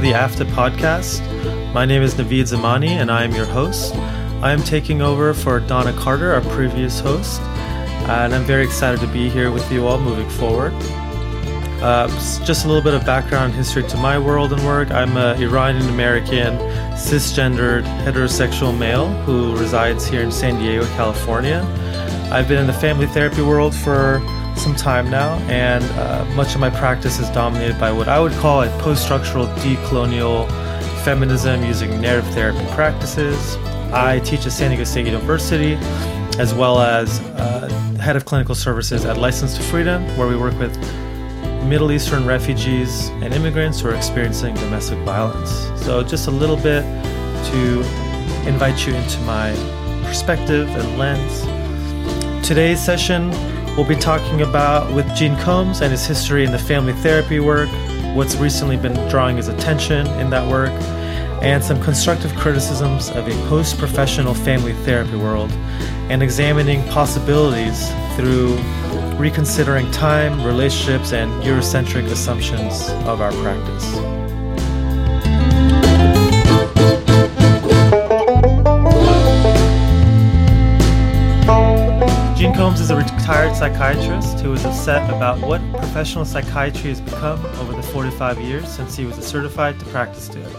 the AFTA podcast. My name is Navid Zamani, and I am your host. I am taking over for Donna Carter, our previous host, and I'm very excited to be here with you all moving forward. Uh, just a little bit of background history to my world and work. I'm an Iranian American, cisgendered, heterosexual male who resides here in San Diego, California. I've been in the family therapy world for some time now, and uh, much of my practice is dominated by what I would call a post structural decolonial feminism using narrative therapy practices. I teach at San Diego State University, as well as uh, head of clinical services at License to Freedom, where we work with Middle Eastern refugees and immigrants who are experiencing domestic violence. So, just a little bit to invite you into my perspective and lens Today's session, we'll be talking about with Gene Combs and his history in the family therapy work, what's recently been drawing his attention in that work, and some constructive criticisms of a post professional family therapy world, and examining possibilities through reconsidering time, relationships, and Eurocentric assumptions of our practice. Combs is a retired psychiatrist who is upset about what professional psychiatry has become over the 45 years since he was certified to practice it.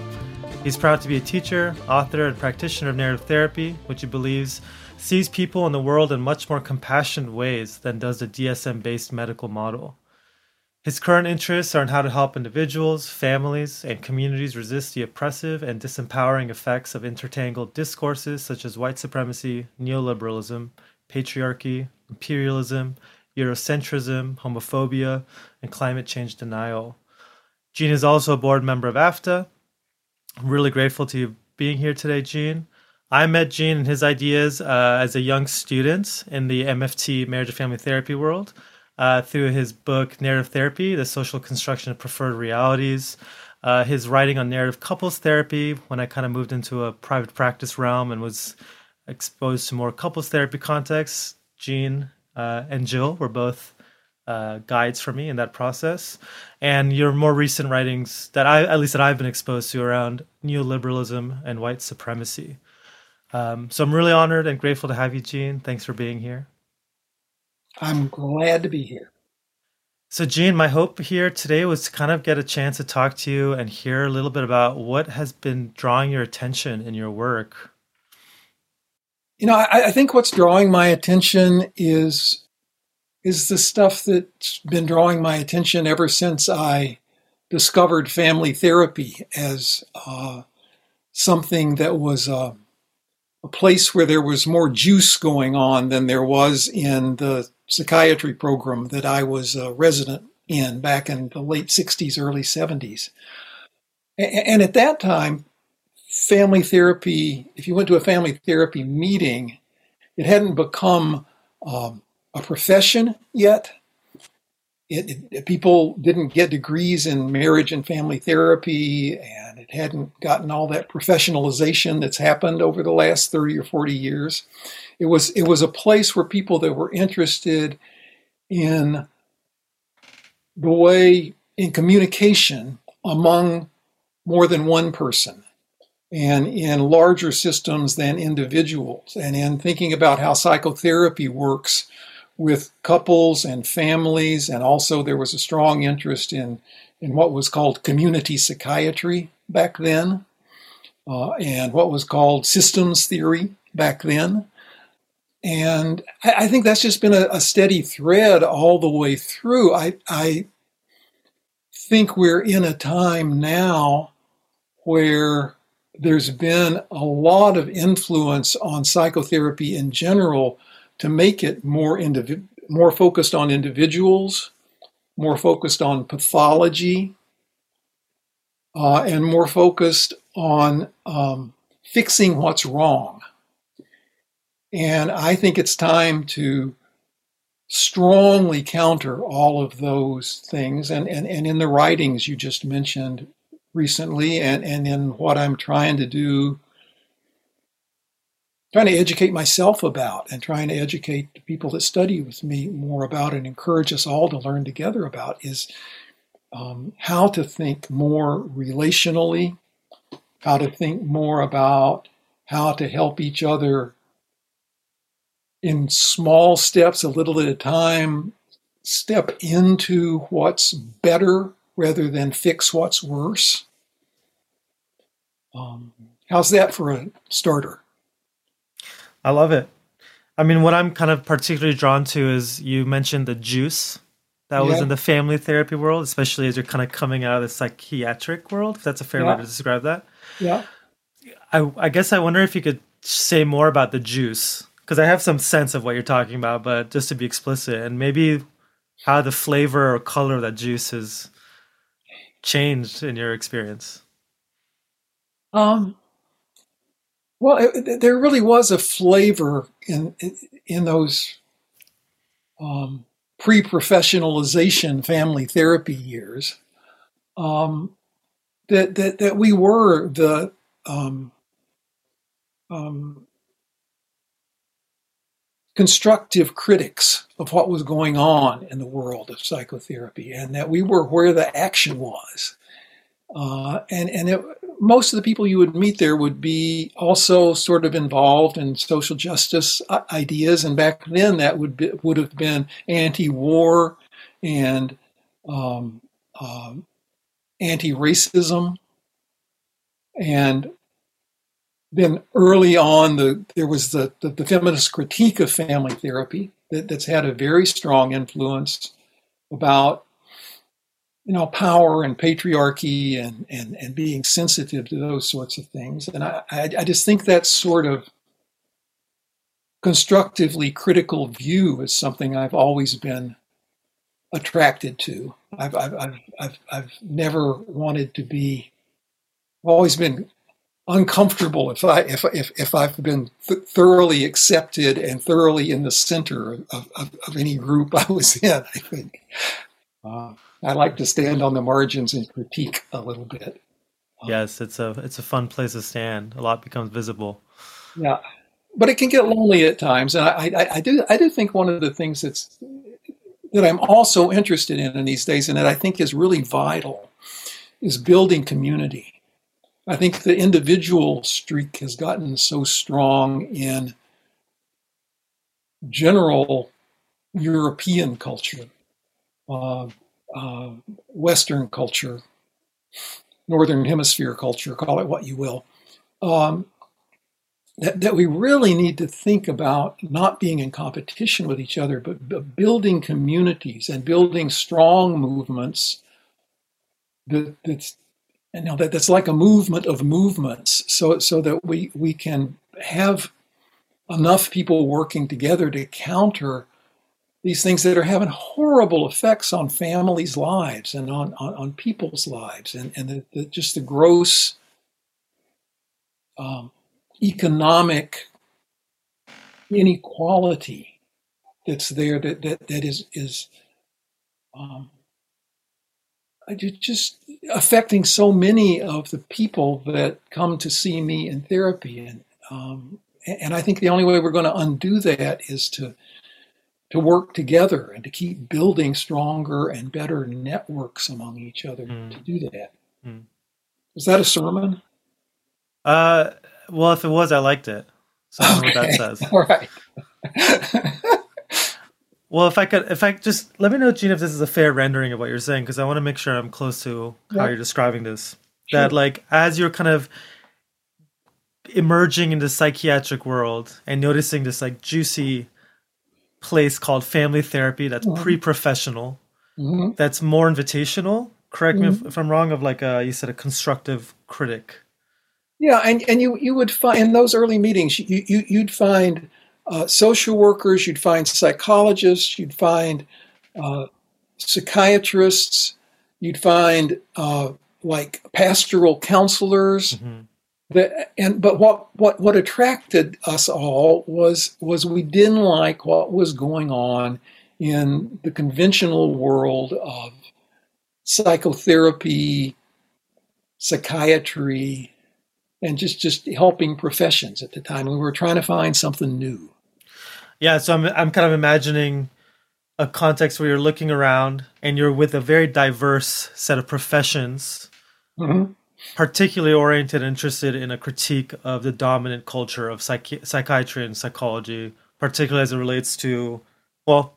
He's proud to be a teacher, author, and practitioner of narrative therapy, which he believes sees people in the world in much more compassionate ways than does the DSM based medical model. His current interests are in how to help individuals, families, and communities resist the oppressive and disempowering effects of intertangled discourses such as white supremacy, neoliberalism, patriarchy, imperialism, Eurocentrism, homophobia, and climate change denial. Gene is also a board member of AFTA. I'm really grateful to you being here today, Gene. I met Gene and his ideas uh, as a young student in the MFT marriage and family therapy world uh, through his book Narrative Therapy: The Social Construction of Preferred Realities. Uh, his writing on narrative couples therapy when I kind of moved into a private practice realm and was exposed to more couples therapy contexts. Gene uh, and Jill were both uh, guides for me in that process. And your more recent writings that I, at least that I've been exposed to around neoliberalism and white supremacy. Um, so I'm really honored and grateful to have you, Gene. Thanks for being here. I'm glad to be here. So, Gene, my hope here today was to kind of get a chance to talk to you and hear a little bit about what has been drawing your attention in your work you know, I, I, think what's drawing my attention is is the stuff that's been drawing my attention ever since I discovered family therapy as uh, something that was uh, a place where there was more juice going on than there was in the psychiatry program that I was a resident in back in the late 60s, early 70s. And at that time, family therapy, if you went to a family therapy meeting, it hadn't become um, a profession yet. It, it, people didn't get degrees in marriage and family therapy, and it hadn't gotten all that professionalization that's happened over the last 30 or 40 years. It was, it was a place where people that were interested in the way in communication among more than one person and in larger systems than individuals. And in thinking about how psychotherapy works with couples and families, and also there was a strong interest in, in what was called community psychiatry back then, uh, and what was called systems theory back then. And I, I think that's just been a, a, steady thread all the way through. I, I think we're in a time now where there's been a lot of influence on psychotherapy in general to make it more indivi- more focused on individuals, more focused on pathology, uh, and more focused on um, fixing what's wrong. And I think it's time to strongly counter all of those things. And, and, and in the writings you just mentioned, recently and, and in what I'm trying to do, trying to educate myself about and trying to educate the people that study with me more about and encourage us all to learn together about is um, how to think more relationally, how to think more about how to help each other in small steps, a little at a time, step into what's better rather than fix what's worse. Um, how's that for a starter? I love it. I mean, what I'm kind of particularly drawn to is you mentioned the juice that was in the family therapy world, especially as you're kind of coming out of the psychiatric world, if that's a fair yeah. way to describe that. Yeah. I, I guess I wonder if you could say more about the juice because I have some sense of what you're talking about, but just to be explicit, and maybe how the flavor or color of that juice has changed in your experience. Um, well, it, there really was a flavor in in those um, pre-professionalization family therapy years. Um, that that that we were the um, um, constructive critics of what was going on in the world of psychotherapy, and that we were where the action was. Uh, and and it, most of the people you would meet there would be also sort of involved in social justice uh, ideas, and back then that would be, would have been anti-war and um, um, anti-racism, and then early on, the there was the, the, the feminist critique of family therapy that, that's had a very strong influence about you know power and patriarchy and and and being sensitive to those sorts of things. And I I, I just think that sort of constructively critical view is something I've always been attracted to. I've I've I've I've, I've never wanted to be. I've always been uncomfortable if I if if, if I've been th- thoroughly accepted and thoroughly in the center of, of, of, any group I was in. I think uh, I like to stand on the margins and critique a little bit. Yes, it's a it's a fun place to stand. A lot becomes visible. Yeah, but it can get lonely at times, and I, I, I do I do think one of the things that's that I'm also interested in in these days, and that I think is really vital, is building community I think the individual streak has gotten so strong in general European culture, uh, uh, Western culture, Northern Hemisphere culture, call it what you will, um, that, that we really need to think about not being in competition with each other, but, but building communities and building strong movements that, that's and now that, that's like a movement of movements so so that we we can have enough people working together to counter these things that are having horrible effects on families' lives and on, on, on people's lives and, and the, the, just the gross um, economic inequality that's there that, that, that is, is um, just affecting so many of the people that come to see me in therapy, and um, and I think the only way we're going to undo that is to to work together and to keep building stronger and better networks among each other mm. to do that. Mm. Was that a sermon? Uh, well, if it was, I liked it. So okay. what that says. All right. Well, if I could, if I just let me know, Gene, if this is a fair rendering of what you're saying, because I want to make sure I'm close to how you're describing this. Sure. That, like, as you're kind of emerging in the psychiatric world and noticing this like juicy place called family therapy that's mm-hmm. pre-professional, mm-hmm. that's more invitational. Correct mm-hmm. me if, mm-hmm. if, I'm wrong. Of like, a, you said a constructive critic. Yeah, and and you you would find in those early meetings, you, you you'd find uh, social workers, you'd find psychologists, you'd find uh, psychiatrists, you'd find uh, like pastoral counselors. Mm-hmm. That, and but what, what what attracted us all was was we didn't like what was going on in the conventional world of psychotherapy, psychiatry, and just just helping professions at the time. We were trying to find something new. Yeah, so I'm I'm kind of imagining a context where you're looking around and you're with a very diverse set of professions, mm-hmm. particularly oriented, interested in a critique of the dominant culture of psychi- psychiatry and psychology, particularly as it relates to, well,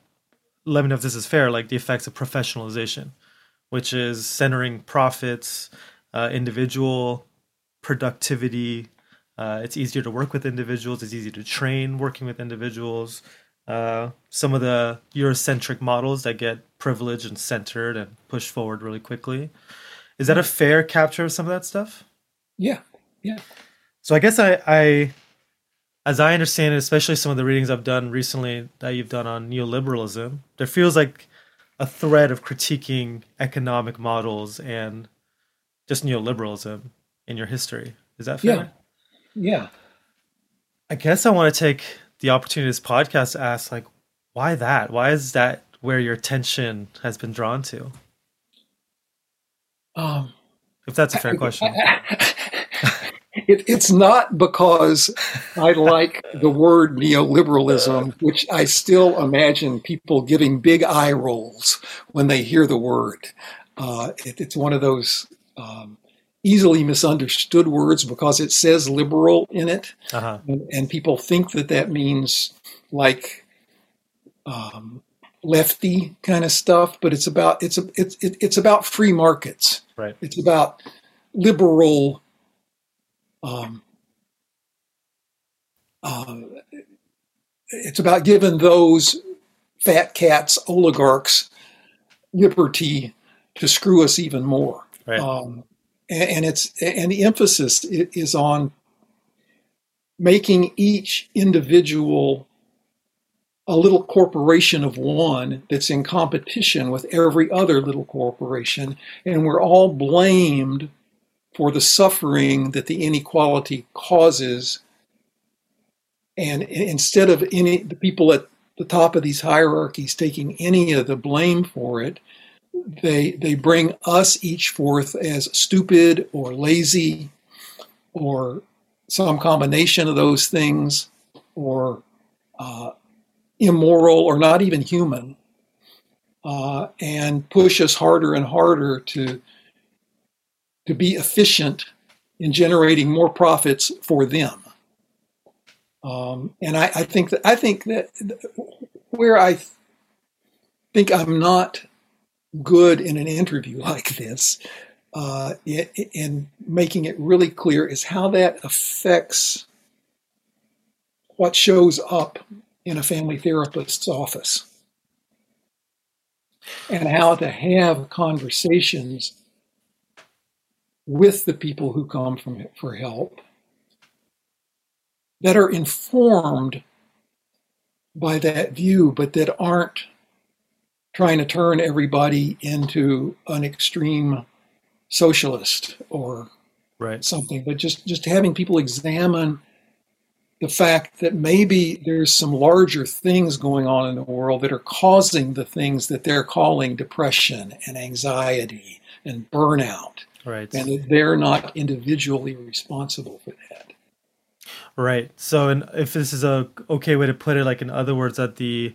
let me know if this is fair, like the effects of professionalization, which is centering profits, uh, individual productivity. Uh, it's easier to work with individuals. It's easy to train working with individuals. Uh, some of the Eurocentric models that get privileged and centered and pushed forward really quickly. Is that a fair capture of some of that stuff? Yeah, yeah. So I guess I, I as I understand it, especially some of the readings I've done recently that you've done on neoliberalism, there feels like a thread of critiquing economic models and just neoliberalism in your history. Is that fair? Yeah. Yeah. I guess I want to take the opportunity of this podcast to ask, like, why that? Why is that where your attention has been drawn to? Um, if that's a fair question. It, it's not because I like the word neoliberalism, which I still imagine people giving big eye rolls when they hear the word. Uh, it, it's one of those um, easily misunderstood words because it says liberal in it, uh-huh. and, and, people think that that means like um, lefty kind of stuff. But it's about it's a, it's it, it's about free markets. Right. It's about liberal um, uh, it's about giving those fat cats, oligarchs, liberty to screw us even more. Right. Um, and, it's and the emphasis is on making each individual a little corporation of one that's in competition with every other little corporation, and we're all blamed for the suffering that the inequality causes. And instead of any the people at the top of these hierarchies taking any of the blame for it, they they bring us each forth as stupid or lazy or some combination of those things or uh, immoral or not even human uh, and push us harder and harder to to be efficient in generating more profits for them. Um, and I, I, think that I think that where I think I'm not good in an interview like this, uh, in making it really clear, is how that affects what shows up in a family therapist's office, and how to have conversations with the people who come from for help that are informed by that view, but that aren't trying to turn everybody into an extreme socialist or right. something, but just, just having people examine the fact that maybe there's some larger things going on in the world that are causing the things that they're calling depression and anxiety and burnout Right. And they're not individually responsible for that. Right. So, and if this is a okay way to put it, like in other words, that the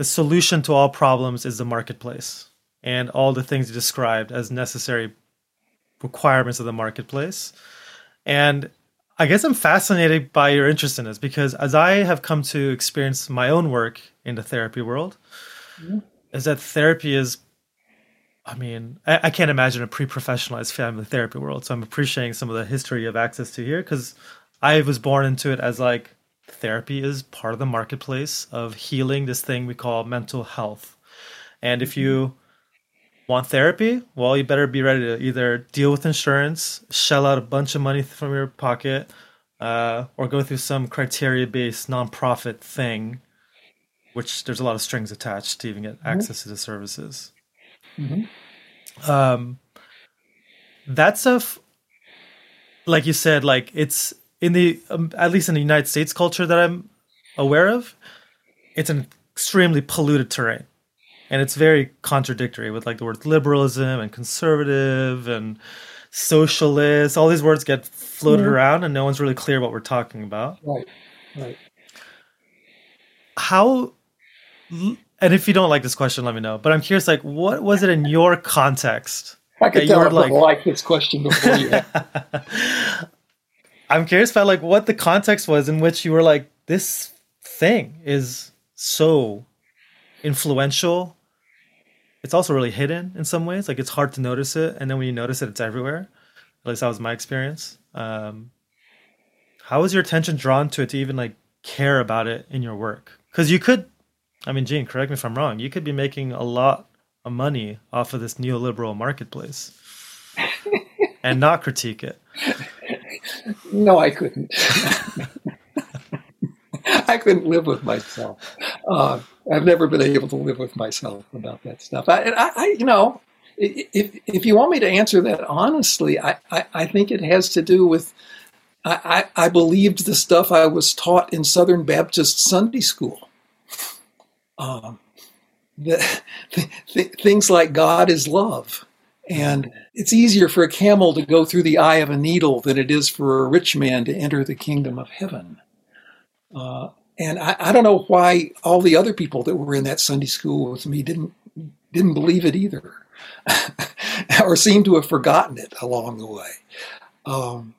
the solution to all problems is the marketplace, and all the things you described as necessary requirements of the marketplace. And I guess I'm fascinated by your interest in this because as I have come to experience my own work in the therapy world, mm-hmm. is that therapy is I mean, I, I can't imagine a pre-professionalized family therapy world. So I'm appreciating some of the history have access to here because I was born into it as like therapy is part of the marketplace of healing this thing we call mental health. And if you want therapy, well, you better be ready to either deal with insurance, shell out a bunch of money from your pocket, uh, or go through some criteria-based nonprofit thing, which there's a lot of strings attached to even get mm-hmm. access to the services. Mm-hmm. Um, that stuff, like you said, like it's in the um, at least in the United States culture that I'm aware of, it's an extremely polluted terrain, and it's very contradictory with like the words liberalism and conservative and socialist. All these words get floated mm-hmm. around, and no one's really clear what we're talking about. Right, right. How and if you don't like this question, let me know. But I'm curious, like, what was it in your context? I could tell you like, like this question before you. I'm curious about like what the context was in which you were like, this thing is so influential. It's also really hidden in some ways. Like it's hard to notice it, and then when you notice it, it's everywhere. At least that was my experience. Um, how was your attention drawn to it to even like care about it in your work? Because you could, I mean, Gene, correct me if I'm wrong. You could be making a lot of money off of this neoliberal marketplace and not critique it. No, I couldn't. I couldn't live with myself. Uh, I've never been able to live with myself about that stuff. I, I, I you know, if if you want me to answer that honestly, I, I, I think it has to do with I, I, I believed the stuff I was taught in Southern Baptist Sunday school. Um, the, things like God is love. And it's easier for a camel to go through the eye of a needle than it is for a rich man to enter the kingdom of heaven. Uh, and I, I, don't know why all the other people that were in that Sunday school with me didn't didn't believe it either, or seem to have forgotten it along the way. Um,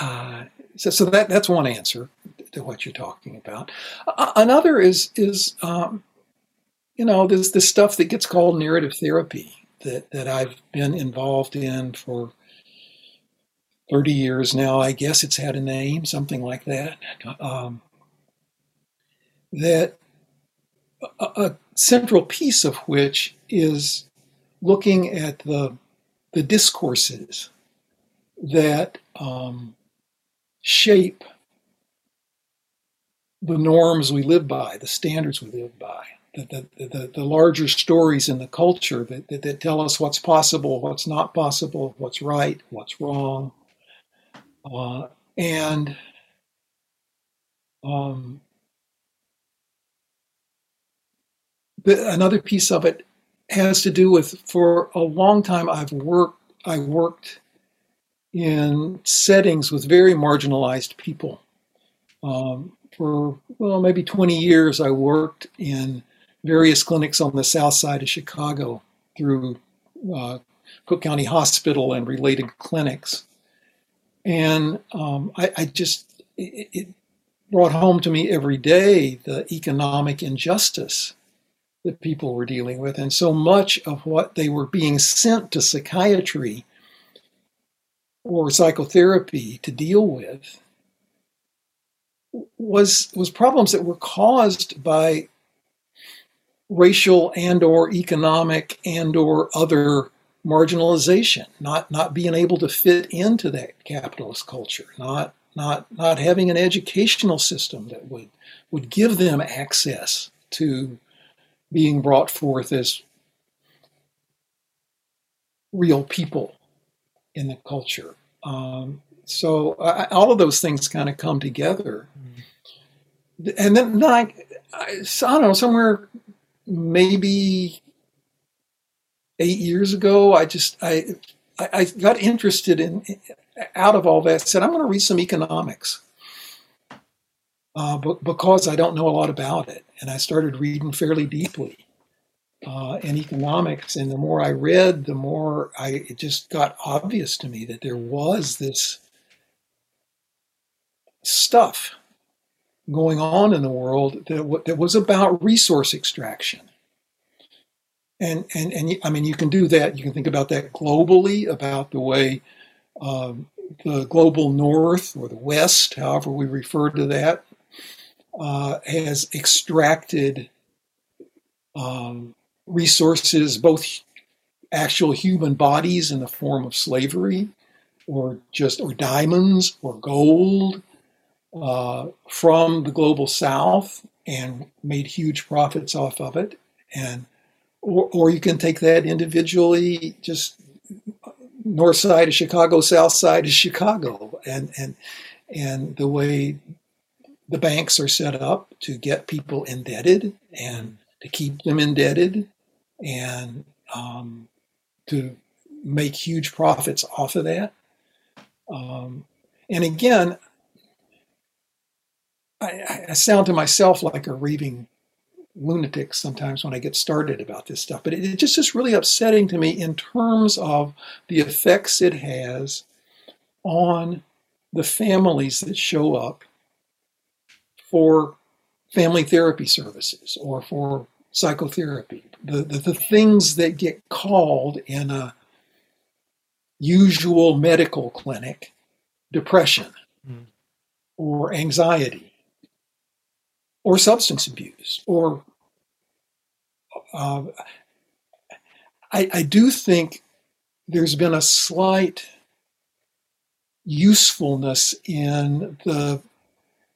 uh, so, so, that that's one answer to what you're talking about. Uh, another is is um, you know there's this stuff that gets called narrative therapy that that I've been involved in for 30 years now. I guess it's had a name, something like that. Um, that a, a central piece of which is looking at the the discourses that um, shape the norms we live by, the standards we live by, the, the, the, larger stories in the culture that, that, that, tell us what's possible, what's not possible, what's right, what's wrong. Uh, and um, the, another piece of it has to do with for a long time I've worked I worked in settings with very marginalized people. Um, for well maybe 20 years I worked in various clinics on the south side of Chicago through uh, Cook County Hospital and related clinics. And um, I, I, just, it, it, brought home to me every day the economic injustice that people were dealing with. And so much of what they were being sent to psychiatry or psychotherapy to deal with was was problems that were caused by racial and or economic and or other marginalization not not being able to fit into that capitalist culture not not not having an educational system that would would give them access to being brought forth as real people in the culture um, so I, all of those things kind of come together mm. and then, then I, I, I don't know somewhere maybe eight years ago, I just I I got interested in out of all that. Said I'm going to read some economics, uh, because I don't know a lot about it, and I started reading fairly deeply uh, in economics. And the more I read, the more I it just got obvious to me that there was this stuff going on in the world that, that was about resource extraction. And, and, and I mean, you can do that. You can think about that globally, about the way um, the global north or the west, however we refer to that, uh, has extracted um, resources, both actual human bodies in the form of slavery, or just or diamonds or gold uh, from the global south and made huge profits off of it. And or, or you can take that individually, just north side of Chicago, south side of Chicago, and and and the way the banks are set up to get people indebted and to keep them indebted and um, to make huge profits off of that. Um, and again, I, I, sound to myself like a raving lunatic sometimes when I get started about this stuff, but it, it just is really upsetting to me in terms of the effects it has on the families that show up for family therapy services or for psychotherapy. The, the, the things that get called in a usual medical clinic depression mm. or anxiety or substance abuse or uh, I, I do think there's been a slight usefulness in the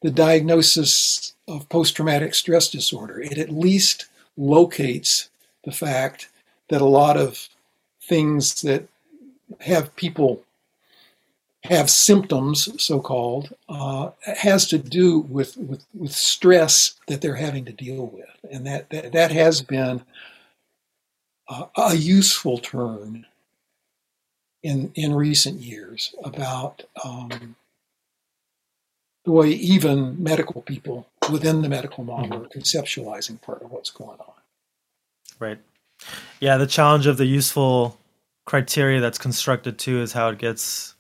the diagnosis of post-traumatic stress disorder. It at least locates the fact that a lot of things that have people have symptoms, so called, uh, has to do with, with, with stress that they're having to deal with. And that, that, that has been a, a useful turn in, in recent years about um, the way even medical people within the medical model mm-hmm. are conceptualizing part of what's going on. Right. Yeah, the challenge of the useful criteria that's constructed too is how it gets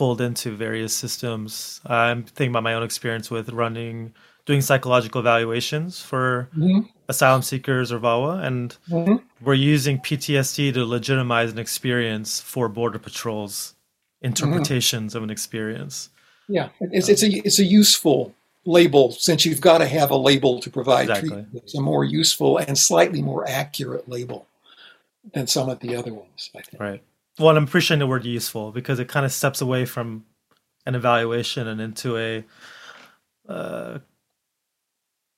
pulled into various systems. I'm thinking about my own experience with running, doing psychological evaluations for mm-hmm. asylum seekers or VAWA, and mm-hmm. we're using PTSD to legitimize an experience for border patrols interpretations mm-hmm. of an experience. Yeah, it's, um, it's a it's a useful label since you've got to have a label to provide exactly. treatment. It's a more useful and slightly more accurate label than some of the other ones. I think. Right. Well, I'm appreciating the word useful because it kind of steps away from an evaluation and into a uh,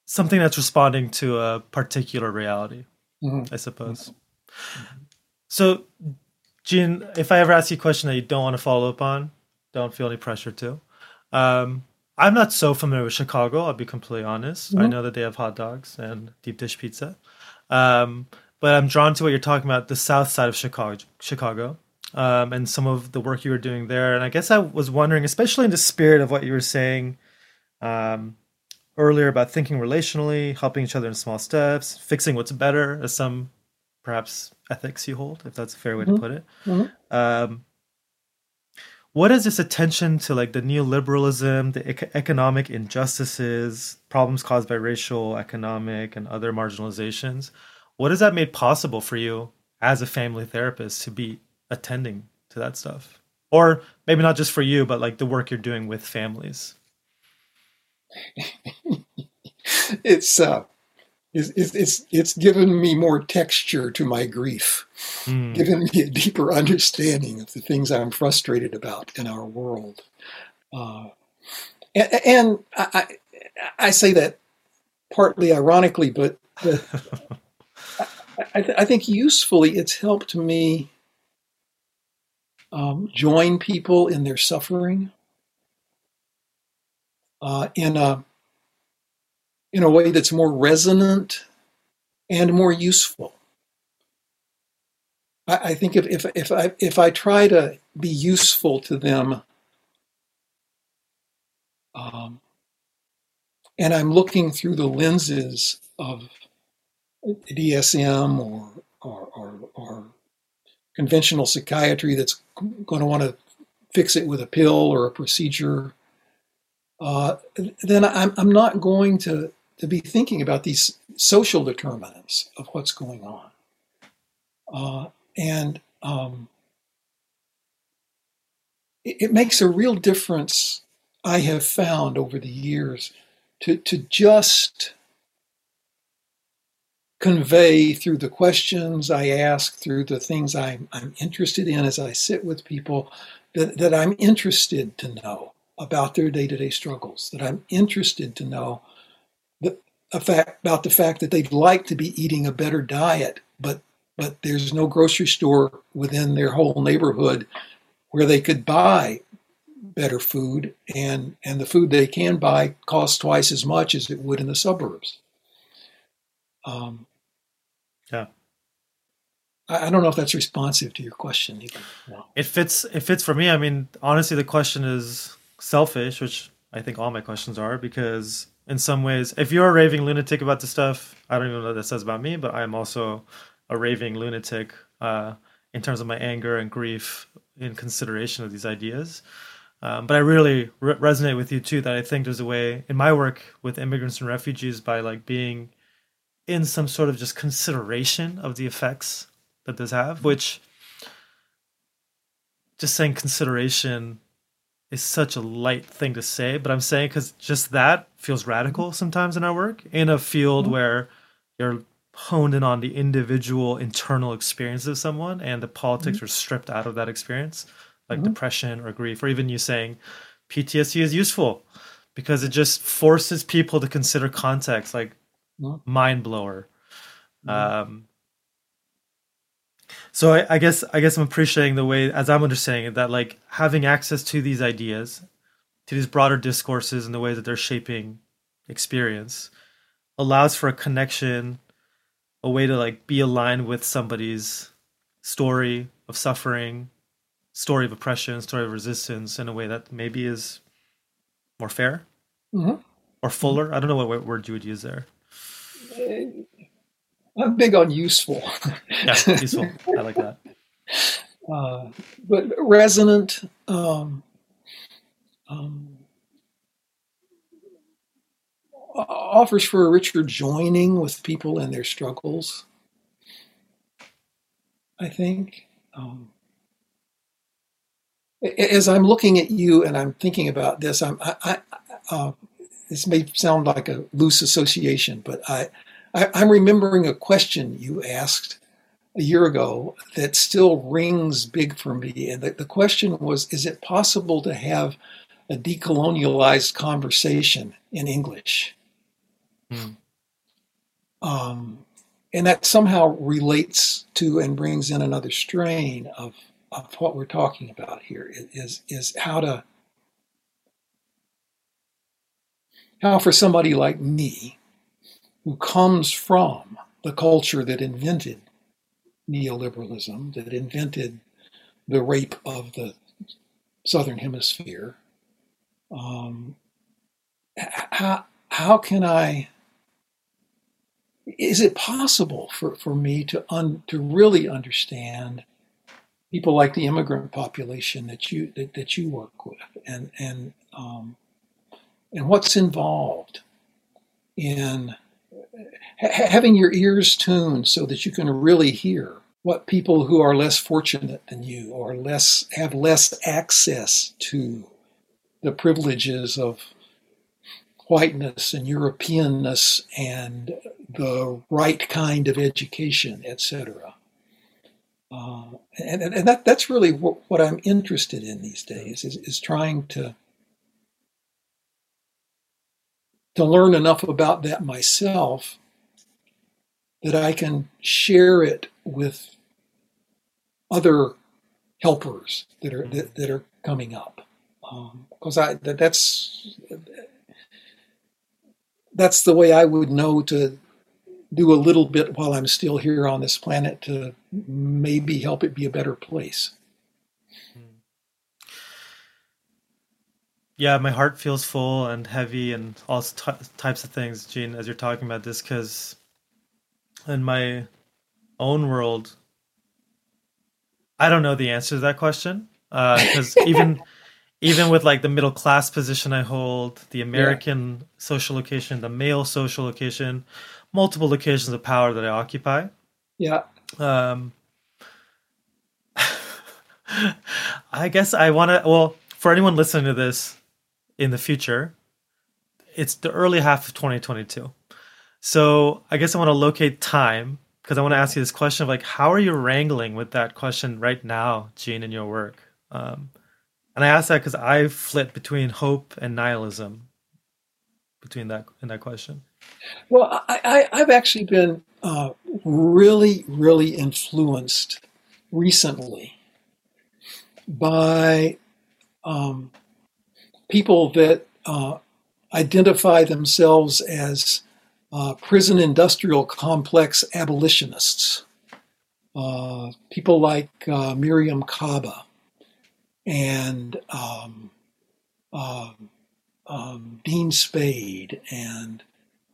something that's responding to a particular reality, mm-hmm. I suppose. Mm-hmm. So, Gene, if I ever ask you a question that you don't want to follow up on, don't feel any pressure to. Um, I'm not so familiar with Chicago. I'll be completely honest. Mm-hmm. I know that they have hot dogs and deep dish pizza, um, but I'm drawn to what you're talking about the south side of Chicago, Chicago, um, and some of the work you were doing there. And I guess I was wondering, especially in the spirit of what you were saying um, earlier about thinking relationally, helping each other in small steps, fixing what's better, as some perhaps ethics you hold, if that's a fair way mm-hmm. to put it. Mm-hmm. Um, what is this attention to like the neoliberalism, the ec- economic injustices, problems caused by racial, economic, and other marginalizations? What has that made possible for you as a family therapist to be attending to that stuff? Or maybe not just for you, but like the work you're doing with families. it's uh it's, it's, it's given me more texture to my grief, mm. given me a deeper understanding of the things I'm frustrated about in our world. Uh, and, and I, I, say that partly ironically, but, but I, I, think usefully it's helped me um, join people in their suffering uh, in a in a way that's more resonant and more useful. I, I think if, if, if, I, if I try to be useful to them, um, and I'm looking through the lenses of DSM or, or, or, or conventional psychiatry that's going to want to fix it with a pill or a procedure, uh, then I'm, I'm not going to to be thinking about these social determinants of what's going on. Uh, and um, it, it, makes a real difference, I have found over the years, to, to just convey through the questions I ask, through the things I'm, I'm interested in as I sit with people, that, that I'm interested to know about their day to day struggles, that I'm interested to know fact, about the fact that they'd like to be eating a better diet, but but there's no grocery store within their whole neighborhood where they could buy better food, and and the food they can buy costs twice as much as it would in the suburbs. Um, yeah. I, I don't know if that's responsive to your question. No. It fits. It fits for me. I mean, honestly, the question is selfish, which I think all my questions are, because in some ways. If you're a raving lunatic about this stuff, I don't even know what that says about me, but I am also a raving lunatic uh, in terms of my anger and grief in consideration of these ideas. Um, but I really re- resonate with you too that I think there's a way in my work with immigrants and refugees by like being in some sort of just consideration of the effects that this have, which just saying consideration is such a light thing to say, but I'm saying because just that feels radical sometimes in our work in a field mm-hmm. where you're honed in on the individual internal experience of someone and the politics mm-hmm. are stripped out of that experience like mm-hmm. depression or grief or even you saying ptsd is useful because it just forces people to consider context like mm-hmm. Mind blower um, so I, I, guess i guess i'm appreciating the way as i'm understanding it that like having access to these ideas to these broader discourses and the way that they're shaping experience allows for a connection a way to like be aligned with somebody's story of suffering, story of oppression, story of resistance in a way that maybe is more fair mm-hmm. or fuller. I don't know what word you would use there. I'm big on useful. yeah, useful. I like that. Uh, but resonant. Um, um, offers for a richer joining with people and their struggles. I think. Um, as I'm looking at you and I'm thinking about this, I'm, I, I, uh, this may sound like a loose association, but I, I, I'm remembering a question you asked a year ago that still rings big for me. And the, the question was Is it possible to have a decolonialized conversation in English? Mm. Um, and that somehow relates to and brings in another strain of, of what we're talking about here is, is how to how for somebody like me who comes from the culture that invented neoliberalism that invented the rape of the southern hemisphere um, how, how can i is it possible for, for me to un, to really understand people like the immigrant population that you that, that you work with and and um, and what's involved in ha- having your ears tuned so that you can really hear what people who are less fortunate than you or less have less access to the privileges of whiteness and Europeanness and the right kind of education, etc. Uh, and, and that, that's really what, what, I'm interested in these days is, is trying to to learn enough about that myself that I can share it with other helpers that are that, that are coming up because um, I that, that's that's the way I would know to do a little bit while I'm still here on this planet to maybe help it be a better place. Yeah, my heart feels full and heavy and all t- types of things, Gene, as you're talking about this, because in my own world, I don't know the answer to that question. Because uh, even even with like the middle class position I hold, the American yeah. social location, the male social location, multiple locations of power that I occupy. Yeah. Um, I guess I want to. Well, for anyone listening to this in the future, it's the early half of 2022. So I guess I want to locate time because I want to ask you this question of like, how are you wrangling with that question right now, Gene, in your work? Um, and I ask that because I flip between hope and nihilism between that in that question. Well, I, have actually been uh, really, really influenced recently by um, people that uh, identify themselves as uh, prison industrial complex abolitionists. Uh, people like uh, Mariame Kaba and um, um, um, Dean Spade and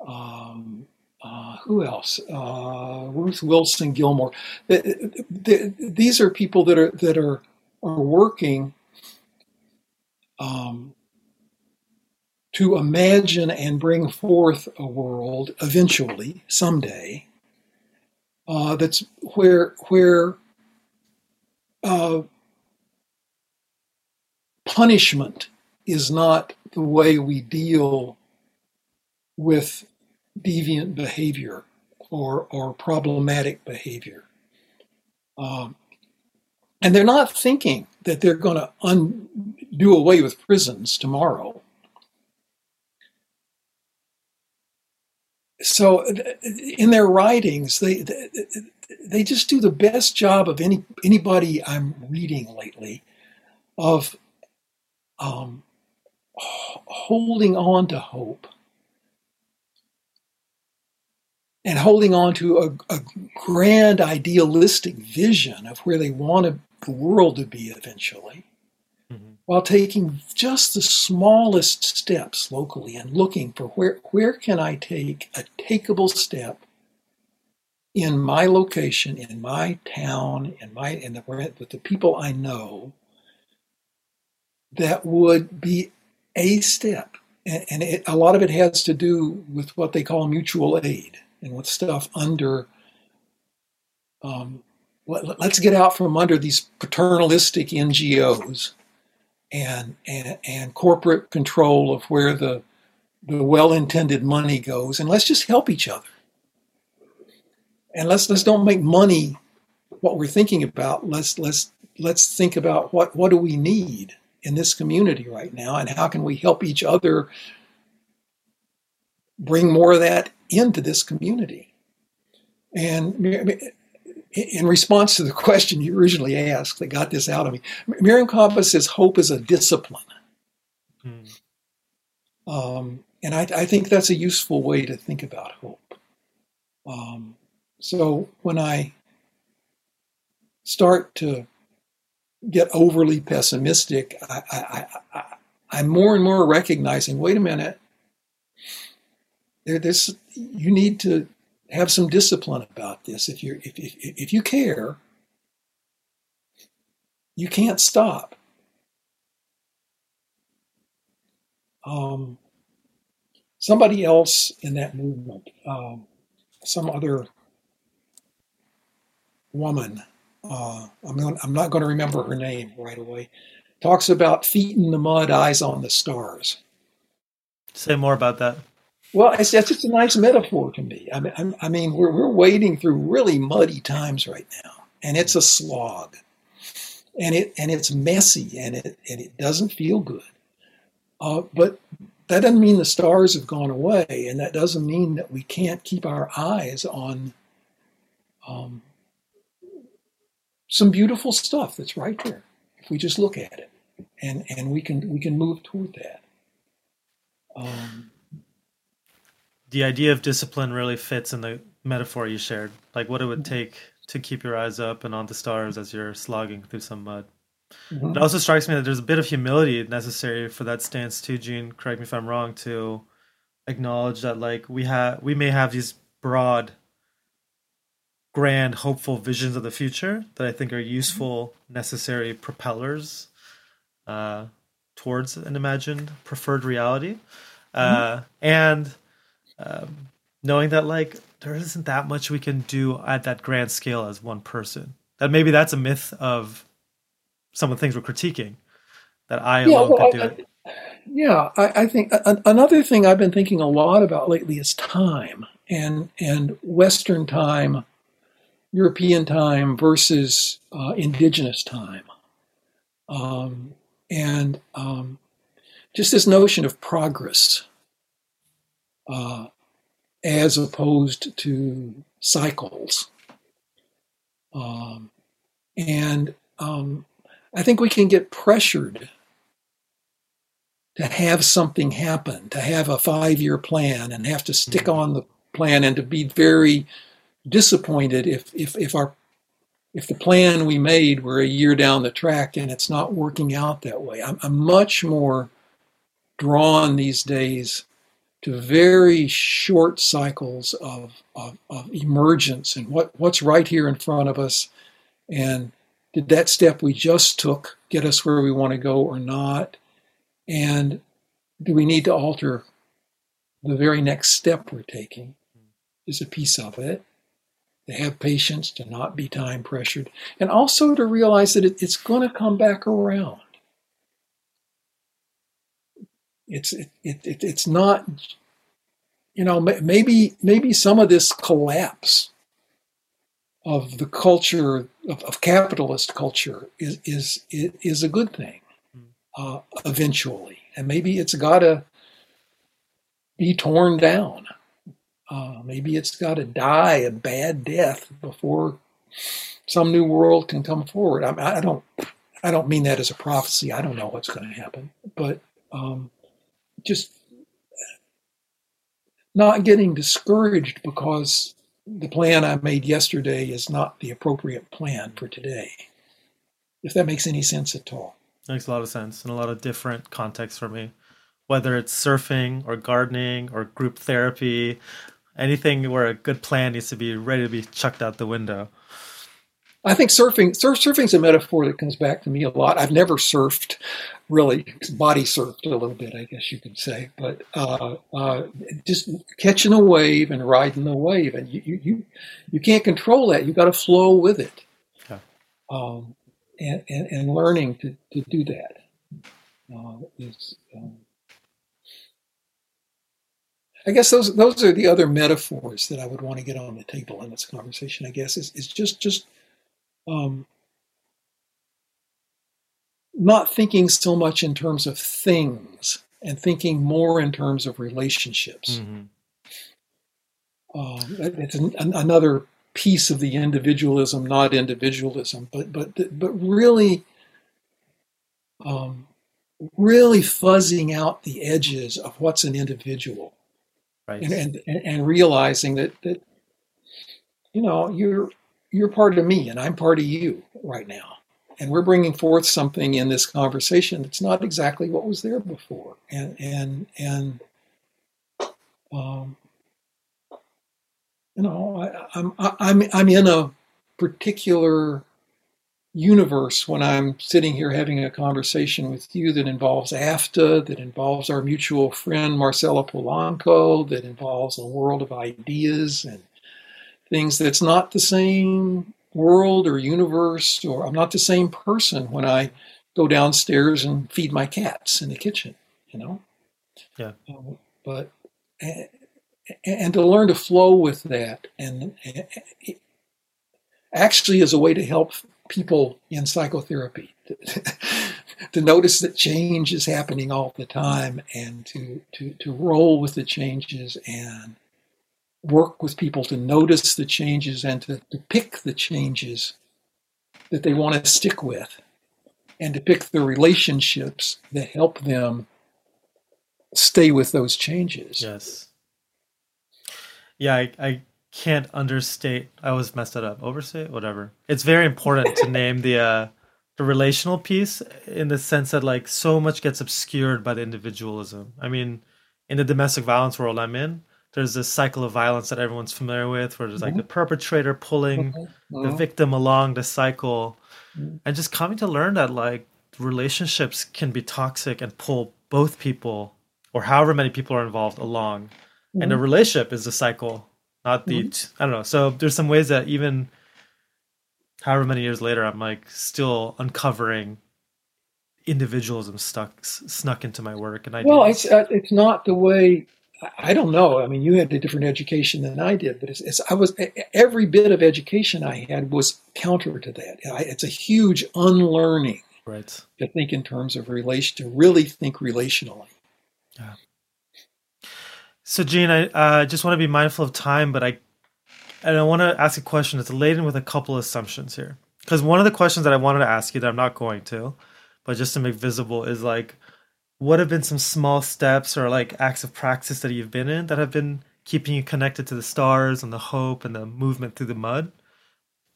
um, uh, who else? Uh, Ruth Wilson Gilmore. The, the, these are people that are that are are working um, to imagine and bring forth a world eventually, someday, uh, that's where where uh, punishment is not the way we deal with deviant behavior or, or problematic behavior. Um, and they're not thinking that they're going to un- do away with prisons tomorrow. So, in their writings, they, they just do the best job of any anybody I'm reading lately of um, holding on to hope and holding on to a, a grand idealistic vision of where they want the world to be eventually. While taking just the smallest steps locally and looking for where, where can I take a takeable step in my location, in my town, in my in the with the people I know that would be a step. And, and it, a lot of it has to do with what they call mutual aid and with stuff under. Um, let, us get out from under these paternalistic NGOs and, and, and corporate control of where the, the well-intended money goes, and let's just help each other. And let's let's don't make money what we're thinking about. Let's let's let's think about what what do we need in this community right now, and how can we help each other bring more of that into this community. And in response to the question you originally asked that got this out of me, Mariame Kaba says hope is a discipline. Hmm. Um, and I, I, think that's a useful way to think about hope. Um, so when I start to get overly pessimistic, I, I, I, I'm more and more recognizing wait a minute, there, there's you need to have some discipline about this. If you if, if if you care, you can't stop. Um, somebody else in that movement, um, some other woman, uh, I'm, I'm not going to remember her name right away, talks about feet in the mud, eyes on the stars. Say more about that. Well, it's, that's just a nice metaphor to me. I mean, I mean, we're we're wading through really muddy times right now, and it's a slog, and it and it's messy, and it and it doesn't feel good. Uh, but that doesn't mean the stars have gone away, and that doesn't mean that we can't keep our eyes on um, some beautiful stuff that's right there if we just look at it, and and we can we can move toward that. Um, the idea of discipline really fits in the metaphor you shared, like what it would take to keep your eyes up and on the stars as you're slogging through some mud. Mm-hmm. It also strikes me that there's a bit of humility necessary for that stance too, Gene. Correct me if I'm wrong. To acknowledge that, like we have, we may have these broad, grand, hopeful visions of the future that I think are useful, necessary propellers uh, towards an imagined preferred reality, uh, mm-hmm. and um, knowing that like there isn't that much we can do at that grand scale as one person. That maybe that's a myth of some of the things we're critiquing. That I yeah, alone well, could do I, it. Yeah, I, I think another thing I've been thinking a lot about lately is time and and Western time, European time versus uh, indigenous time, um, and um, just this notion of progress uh, as opposed to cycles. Um, and um, I think we can get pressured to have something happen, to have a five year plan and have to stick mm-hmm. on the plan and to be very disappointed if, if, if our if the plan we made were a year down the track and it's not working out that way. I'm, I'm much more drawn these days to very short cycles of, of, of, emergence and what, what's right here in front of us. And did that step we just took get us where we want to go or not? And do we need to alter the very next step we're taking? Is a piece of it. To have patience, to not be time pressured, and also to realize that it, it's going to come back around. It's it, it, it, it's not, you know, maybe maybe some of this collapse of the culture of, of capitalist culture is is is a good thing hmm. uh, eventually, and maybe it's got to be torn down uh, maybe it's got to die a bad death before some new world can come forward. I, I don't, I don't mean that as a prophecy. I don't know what's going to happen, but um, just not getting discouraged because the plan I made yesterday is not the appropriate plan for today. If that makes any sense at all. Makes a lot of sense in a lot of different contexts for me. Whether it's surfing or gardening or group therapy anything where a good plan needs to be ready to be chucked out the window. I think surfing surf, surfing's a metaphor that comes back to me a lot. I've never surfed, really body surfed a little bit, I guess you could say, but uh, uh, just catching a wave and riding the wave, and you you you can't control that. You got to flow with it, yeah. um, and, and, and learning to to do that uh, is. Um, I guess those those are the other metaphors that I would want to get on the table in this conversation. I guess is is just just um, not thinking so much in terms of things and thinking more in terms of relationships. Mm-hmm. Uh, it's an, another piece of the individualism, not individualism, but but but really, um, really fuzzing out the edges of what's an individual right. and, and and realizing that that you know you're you're part of me and I'm part of you right now, and we're bringing forth something in this conversation that's not exactly what was there before, and and and um, you know I, I'm I'm I'm in a particular universe when I'm sitting here having a conversation with you that involves AFTA, that involves our mutual friend Marcelo Polanco, that involves a world of ideas and things that's not the same world or universe, or I'm not the same person when I go downstairs and feed my cats in the kitchen, you know? Yeah. Uh, but, and to learn to flow with that and actually is a way to help people in psychotherapy to, to, notice that change is happening all the time and to, to, to roll with the changes and work with people to notice the changes and to, to pick the changes that they want to stick with and to pick the relationships that help them stay with those changes. Yes. Yeah, I, I can't understate. I always messed it up. Overstate, whatever. It's very important to name the uh, the relational piece in the sense that like so much gets obscured by the individualism. I mean, in the domestic violence world I'm in, there's this cycle of violence that everyone's familiar with, where there's like mm-hmm. the perpetrator pulling mm-hmm. the victim along the cycle, mm-hmm. and just coming to learn that like relationships can be toxic and pull both people or however many people are involved along, and the mm-hmm. relationship is the cycle not the mm-hmm. I don't know. So there's some ways that even however many years later, I'm like still uncovering individualism stuck snuck into my work and I well it's uh, it's not the way I don't know. I mean you had a different education than I did but it's, it's I was every bit of education I had was counter to that. I, it's a huge unlearning right. to think in terms of relation to really think relationally. Yeah. So, Gene, I uh, just want to be mindful of time, but I and I want to ask a question that's laden with a couple of assumptions here. Because one of the questions that I wanted to ask you that I'm not going to, but just to make visible, is like, what have been some small steps or like acts of practice that you've been in that have been keeping you connected to the stars and the hope and the movement through the mud?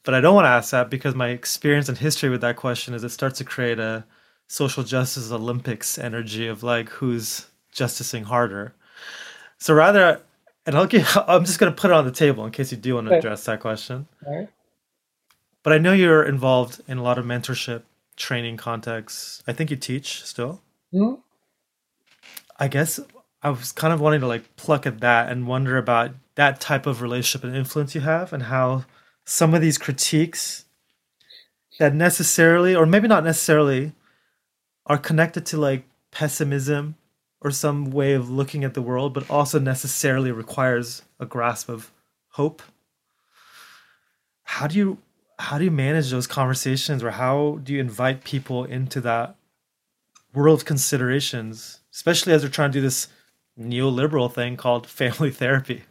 But I don't want to ask that because my experience and history with that question is it starts to create a social justice Olympics energy of like who's justicing harder. So rather, and I'll give, I'm just going to put it on the table in case you do want to address that question. Right. But I know you're involved in a lot of mentorship training contexts. I think you teach still. Mm-hmm. I guess I was kind of wanting to like pluck at that and wonder about that type of relationship and influence you have and how some of these critiques that necessarily or maybe not necessarily are connected to like pessimism or some way of looking at the world but also necessarily requires a grasp of hope. How do you how do you manage those conversations or how do you invite people into that world considerations especially as they're trying to do this neoliberal thing called family therapy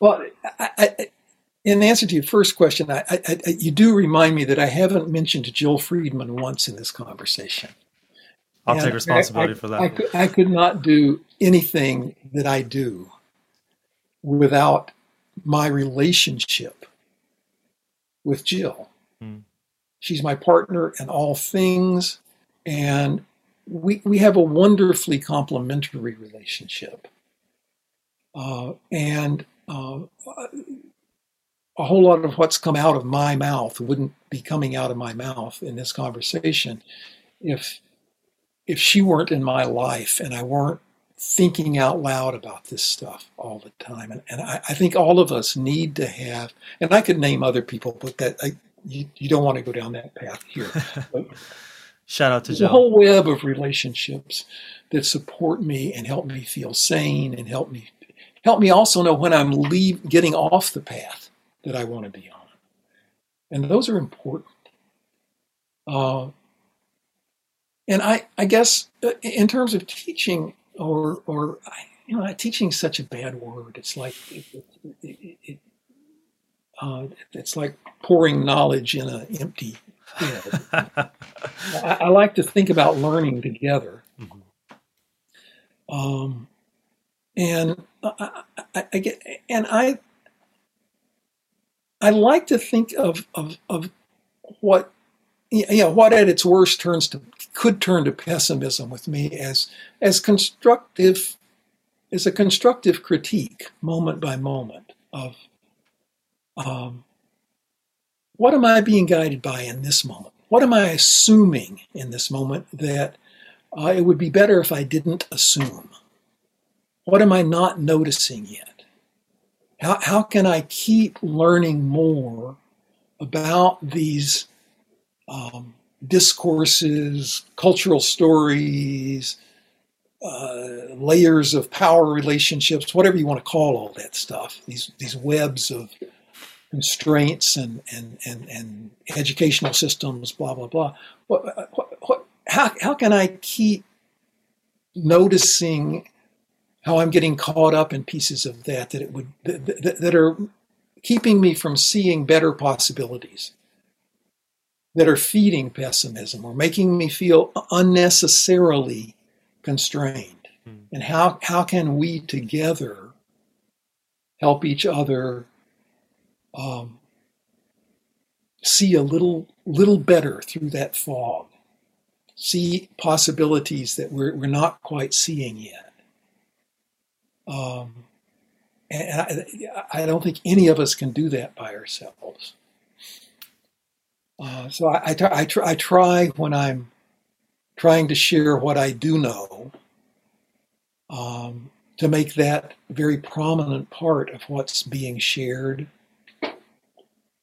well I, I, in answer to your first question I, you do remind me that i haven't mentioned Jill Freedman once in this conversation i'll and take responsibility for that I could, I could not do anything that i do without my relationship with Jill. Mm. She's my partner in all things, and we we have a wonderfully complementary relationship. Uh, and uh, a whole lot of what's come out of my mouth wouldn't be coming out of my mouth in this conversation if if she weren't in my life and I weren't thinking out loud about this stuff all the time. And, and I, I, think all of us need to have, and I could name other people, but that I, you, you don't want to go down that path here. Shout out to the whole web of relationships that support me and help me feel sane and help me help me also know when I'm leave getting off the path that I want to be on. And those are important. Uh, and I, I guess uh, in terms of teaching, or or you know, teaching is such a bad word. It's like it, it, it, uh, it's like pouring knowledge in an empty I, I, like to think about learning together, mm-hmm. um, and I, I, I, get and I I like to think of of, of what yeah, what at its worst turns to could turn to pessimism with me as as constructive as a constructive critique moment by moment of um, what am I being guided by in this moment? What am I assuming in this moment that uh, it would be better if I didn't assume? What am I not noticing yet? How, how can I keep learning more about these um, discourses, cultural stories, uh, layers of power relationships, whatever you want to call all that stuff, these, these webs of constraints and, and, and, and educational systems, blah, blah, blah. What, what, what, how, how can I keep noticing how I'm getting caught up in pieces of that that it would that, that, that are keeping me from seeing better possibilities? that are feeding pessimism or making me feel unnecessarily constrained. Mm. And how, how can we together help each other um, see a little, little better through that fog? See possibilities that we're, we're not quite seeing yet. Um, and I, I don't think any of us can do that by ourselves. Uh, so I, I, I, try, I try when I'm trying to share what I do know um, to make that very prominent part of what's being shared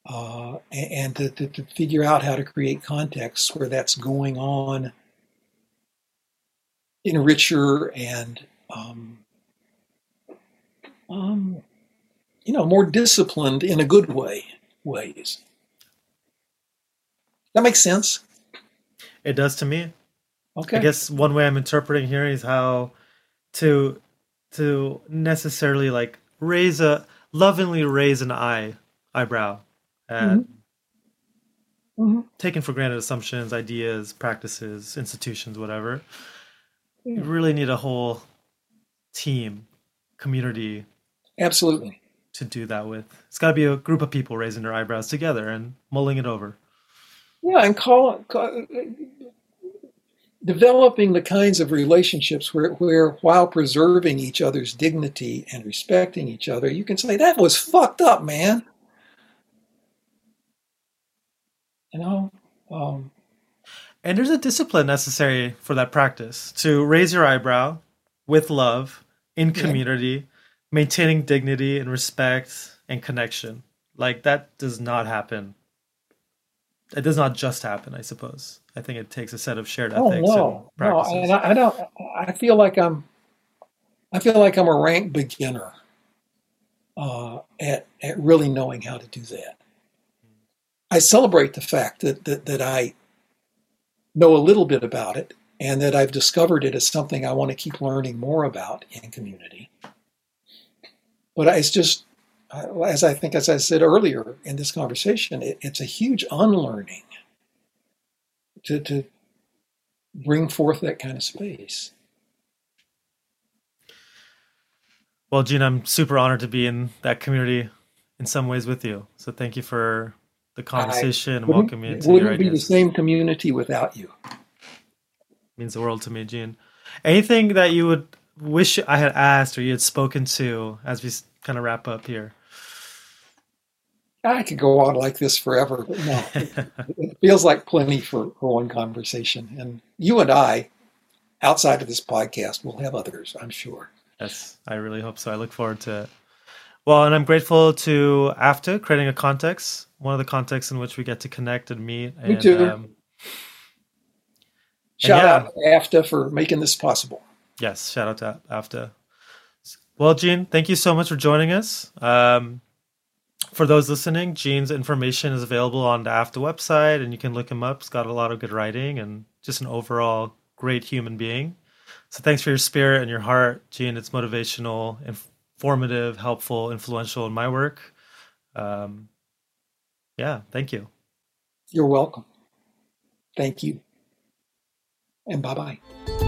uh, and to, to, to, figure out how to create contexts where that's going on in richer and um, um, you know more disciplined in a good way ways. That makes sense. It does to me. Okay. I guess one way I'm interpreting here is how to to necessarily like raise a lovingly raise an eye eyebrow at mm-hmm. Mm-hmm. taken for granted assumptions, ideas, practices, institutions, whatever. Yeah. You really need a whole team, community. Absolutely. To do that with. It's got to be a group of people raising their eyebrows together and mulling it over. Yeah, and call, call developing the kinds of relationships where, where while preserving each other's dignity and respecting each other, you can say, that was fucked up, man. You know? Um, and there's a discipline necessary for that practice to raise your eyebrow with love in community, yeah. maintaining dignity and respect and connection. Like that does not happen. It does not just happen, I suppose. I think it takes a set of shared oh, ethics. Oh, no, no, and I, I don't. I feel like I'm. I feel like I'm a rank beginner uh, at at really knowing how to do that. I celebrate the fact that that, that I know a little bit about it and that I've discovered it as something I want to keep learning more about in community. But it's just, as I think, as I said earlier in this conversation, it, it's a huge unlearning to, to bring forth that kind of space. Well, Gene, I'm super honored to be in that community in some ways with you. So thank you for the conversation and welcome me into it wouldn't be the same community without you. It means the world to me, Gene. Anything that you would wish I had asked or you had spoken to as we kind of wrap up here? I could go on like this forever, but no, it feels like plenty for, for one conversation. And you and I, outside of this podcast, will have others, I'm sure. Yes, I really hope so. I look forward to it. Well, and I'm grateful to AFTA creating a context, one of the contexts in which we get to connect and meet. Me and, too. Um, shout yeah. out to AFTA for making this possible. Yes, shout out to AFTA. Well, Gene, thank you so much for joining us. Um, for those listening, Gene's information is available on the AFTA website, and you can look him up. He's got a lot of good writing and just an overall great human being. So thanks for your spirit and your heart, Gene. It's motivational informative, helpful, influential in my work. Um, yeah, thank you. You're welcome. Thank you. And bye bye.